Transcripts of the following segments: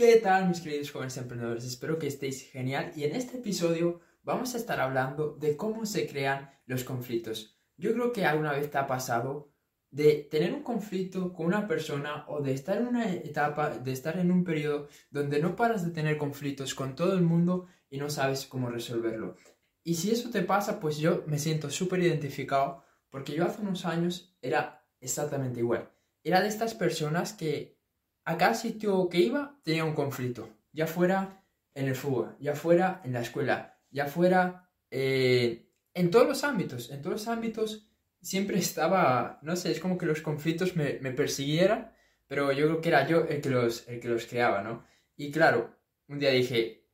¿Qué tal mis queridos jóvenes emprendedores? Espero que estéis genial y en este episodio vamos a estar hablando de cómo se crean los conflictos. Yo creo que alguna vez te ha pasado de tener un conflicto con una persona o de estar en una etapa, de estar en un periodo donde no paras de tener conflictos con todo el mundo y no sabes cómo resolverlo. Y si eso te pasa, pues yo me siento súper identificado porque yo hace unos años era exactamente igual. Era de estas personas que a cada sitio que iba tenía un conflicto, ya fuera en el fútbol, ya fuera en la escuela, ya fuera eh, en todos los ámbitos, en todos los ámbitos siempre estaba, no sé, es como que los conflictos me, persiguieran, pero yo creo que era yo el que, los, el que los creaba, ¿no? Y claro, un día dije,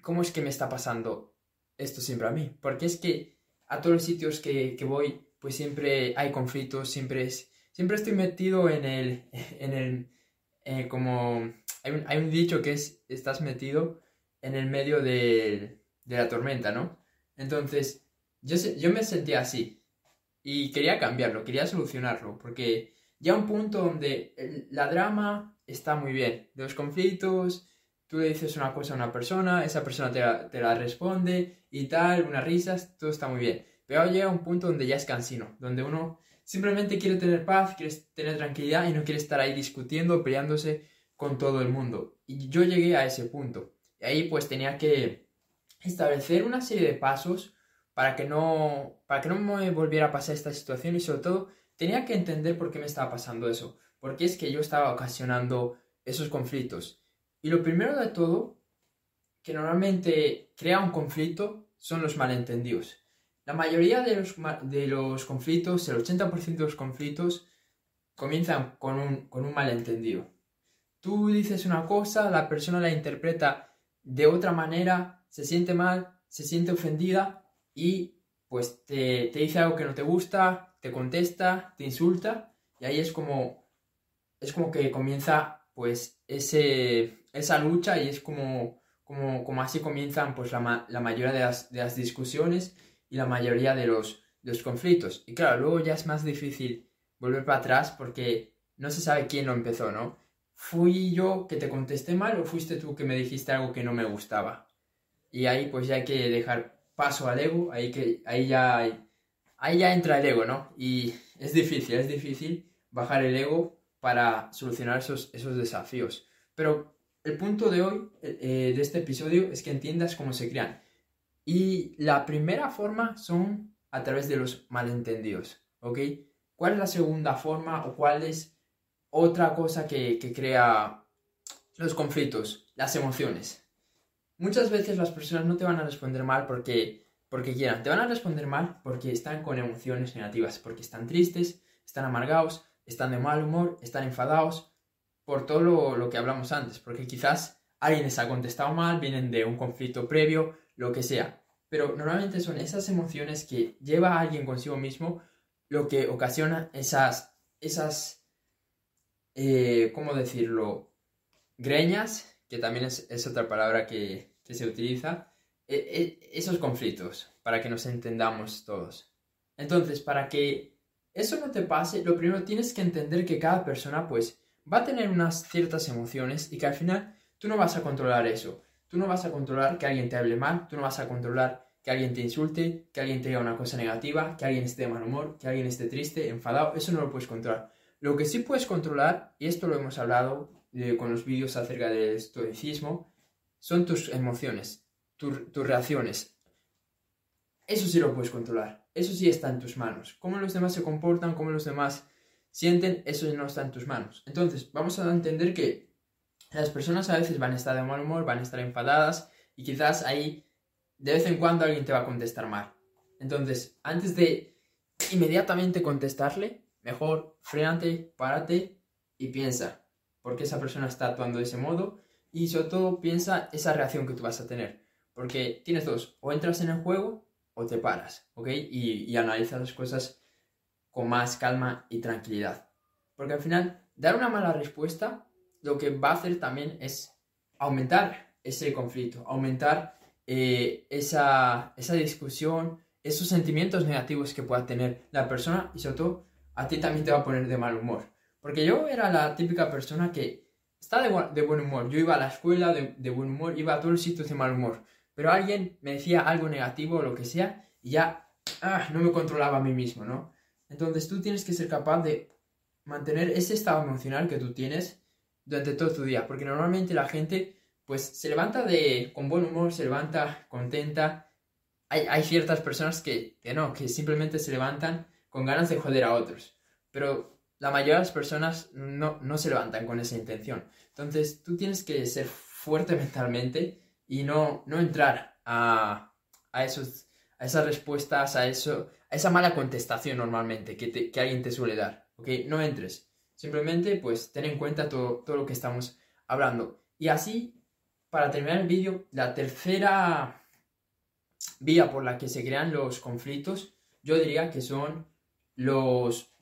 ¿cómo es que me está pasando esto siempre a mí? Porque es que a todos los sitios que, que voy, pues siempre hay conflictos, siempre, es, siempre estoy metido en el, en el eh, como hay un, hay un, dicho que es, estás metido en el medio de, de la tormenta, ¿no? Entonces, yo, yo me sentía así y quería cambiarlo, quería solucionarlo, porque ya un punto donde la drama está muy bien, de los conflictos, tú le dices una cosa a una persona, esa persona te la, te la responde y tal, unas risas, todo está muy bien. Pero llega un punto donde ya es cansino, donde uno simplemente quiere tener paz, quiere tener tranquilidad y no quiere estar ahí discutiendo, peleándose con todo el mundo. Y yo llegué a ese punto. Y ahí pues tenía que establecer una serie de pasos para que no, para que no me volviera a pasar esta situación y sobre todo tenía que entender por qué me estaba pasando eso. Porque es que yo estaba ocasionando esos conflictos. Y lo primero de todo, que normalmente crea un conflicto, son los malentendidos. La mayoría de los, de los conflictos, el 80% de los conflictos, comienzan con un, con un malentendido. Tú dices una cosa, la persona la interpreta de otra manera, se siente mal, se siente ofendida y pues te, dice algo que no te gusta, te contesta, te insulta y ahí es como, es como que comienza pues ese, esa lucha y es como, como, como así comienzan pues la, la mayoría de las, de las discusiones y la mayoría de los, los conflictos. Y claro, luego ya es más difícil volver para atrás porque no se sabe quién lo empezó, ¿no? ¿Fui yo que te contesté mal o fuiste tú que me dijiste algo que no me gustaba? Y ahí pues ya hay que dejar paso al ego, ahí, que, ahí, ya, ahí ya entra el ego, ¿no? Y es difícil, es difícil bajar el ego para solucionar esos, esos desafíos. Pero el punto de hoy, eh, de este episodio, es que entiendas cómo se crean. Y la primera forma son a través de los malentendidos, ¿ok? ¿Cuál es la segunda forma o cuál es otra cosa que, crea los conflictos? Las emociones. Muchas veces las personas no te van a responder mal porque, porque quieran, te van a responder mal porque están con emociones negativas, porque están tristes, están amargados, están de mal humor, están enfadados, por todo lo, lo que hablamos antes, porque quizás alguien les ha contestado mal, vienen de un conflicto previo, lo que sea. Pero normalmente son esas emociones que lleva alguien consigo mismo lo que ocasiona esas, esas, eh, ¿cómo decirlo? Greñas, que también es, otra palabra que, se utiliza, e, e, esos conflictos, para que nos entendamos todos. Entonces, para que eso no te pase, lo primero tienes que entender que cada persona, pues, va a tener unas ciertas emociones y que al final tú no vas a controlar eso. Tú no vas a controlar que alguien te hable mal, tú no vas a controlar que alguien te insulte, que alguien te diga una cosa negativa, que alguien esté de mal humor, que alguien esté triste, enfadado, eso no lo puedes controlar. Lo que sí puedes controlar, y esto lo hemos hablado eh, con los vídeos acerca del estoicismo, son tus emociones, tus reacciones. Eso sí lo puedes controlar, eso sí está en tus manos. Cómo los demás se comportan, cómo los demás sienten, eso no está en tus manos. Entonces, vamos a entender que las personas a veces van a estar de mal humor, van a estar enfadadas y quizás ahí de vez en cuando alguien te va a contestar mal. Entonces, antes de inmediatamente contestarle, mejor fréate, párate y piensa por qué esa persona está actuando de ese modo y sobre todo piensa esa reacción que tú vas a tener. Porque tienes dos, o entras en el juego o te paras, ¿ok? Y, y analizas las cosas con más calma y tranquilidad. Porque al final, dar una mala respuesta lo que va a hacer también es aumentar ese conflicto, aumentar eh, esa, esa discusión, esos sentimientos negativos que pueda tener la persona y sobre todo a ti también te va a poner de mal humor. Porque yo era la típica persona que está de, buen humor. Yo iba a la escuela de, buen humor, iba a todos los sitios de mal humor. Pero alguien me decía algo negativo o lo que sea y ya ah, no me controlaba a mí mismo, ¿no? Entonces tú tienes que ser capaz de mantener ese estado emocional que tú tienes durante todo tu día. Porque normalmente la gente pues se levanta de, con buen humor, se levanta contenta. Hay, hay ciertas personas que, que no, que simplemente se levantan con ganas de joder a otros. Pero la mayoría de las personas no, no se levantan con esa intención. Entonces tú tienes que ser fuerte mentalmente y no, no entrar a, a, esos, a esas respuestas, a, eso, a esa mala contestación normalmente que, que alguien te suele dar. ¿Ok? No entres. Simplemente pues ten en cuenta todo, todo lo que estamos hablando. Y así, para terminar el vídeo, la tercera vía por la que se crean los conflictos, yo diría que son los...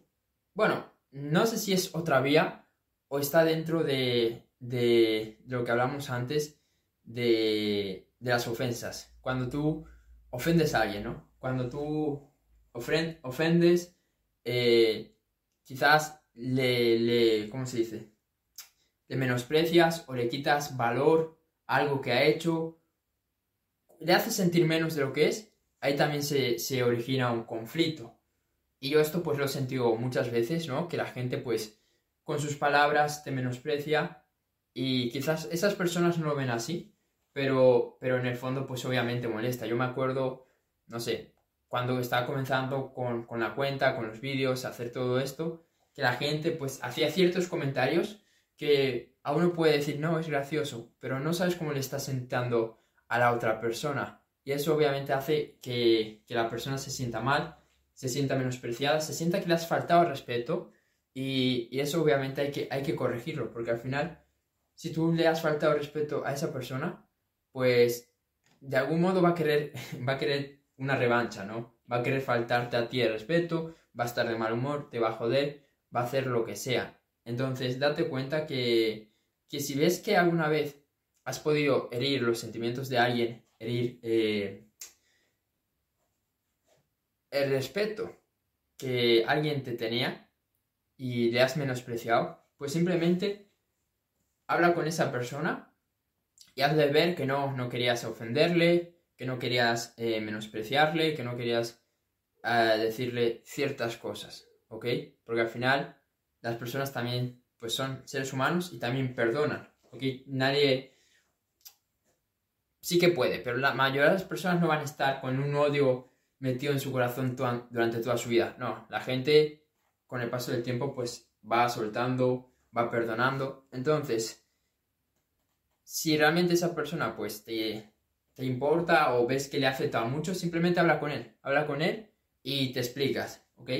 Bueno, no sé si es otra vía o está dentro de, de, lo que hablamos antes de, de, las ofensas. Cuando tú ofendes a alguien, ¿no? Cuando tú ofendes, eh, quizás le, le, ¿cómo se dice? Le menosprecias o le quitas valor a algo que ha hecho, le haces sentir menos de lo que es, ahí también se, se origina un conflicto. Y yo esto pues lo he sentido muchas veces, ¿no? Que la gente pues con sus palabras te menosprecia y quizás esas personas no lo ven así, pero, pero en el fondo pues obviamente molesta. Yo me acuerdo, no sé, cuando estaba comenzando con, con la cuenta, con los vídeos, hacer todo esto, que la gente pues hacía ciertos comentarios que a uno puede decir, no, es gracioso, pero no sabes cómo le está sentando a la otra persona. Y eso obviamente hace que, que la persona se sienta mal se sienta menospreciada, se sienta que le has faltado respeto y, eso obviamente hay que, hay que corregirlo, porque al final, si tú le has faltado respeto a esa persona, pues de algún modo va a querer, va a querer una revancha, ¿no? Va a querer faltarte a ti el respeto, va a estar de mal humor, te va a joder, va a hacer lo que sea. Entonces, date cuenta que, que si ves que alguna vez has podido herir los sentimientos de alguien, herir eh, el respeto que alguien te tenía y le has menospreciado, pues simplemente habla con esa persona y hazle ver que no, no querías ofenderle, que no querías eh, menospreciarle, que no querías eh, decirle ciertas cosas, ¿ok? Porque al final las personas también pues son seres humanos y también perdonan, ¿ok? Nadie sí que puede, pero la mayoría de las personas no van a estar con un odio metido en su corazón durante toda su vida. No, la gente con el paso del tiempo pues va soltando, va perdonando. Entonces, si realmente esa persona pues te, te importa o ves que le ha afectado mucho, simplemente habla con él. Habla con él y te explicas, ¿ok?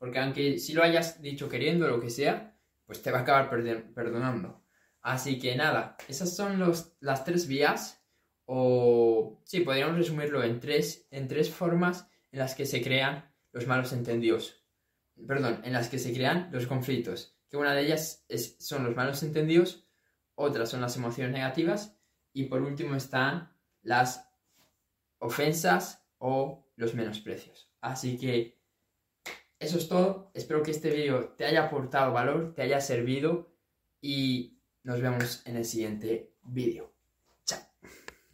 Porque aunque si lo hayas dicho queriendo, lo que sea, pues te va a acabar perdonando. Así que nada, esas son los, las tres vías o sí, podríamos resumirlo en tres, en tres formas en las que se crean los malos entendidos. Perdón, en las que se crean los conflictos. Que una de ellas es, son los malos entendidos, otras son las emociones negativas y por último están las ofensas o los menosprecios. Así que eso es todo. Espero que este vídeo te haya aportado valor, te haya servido y nos vemos en el siguiente vídeo.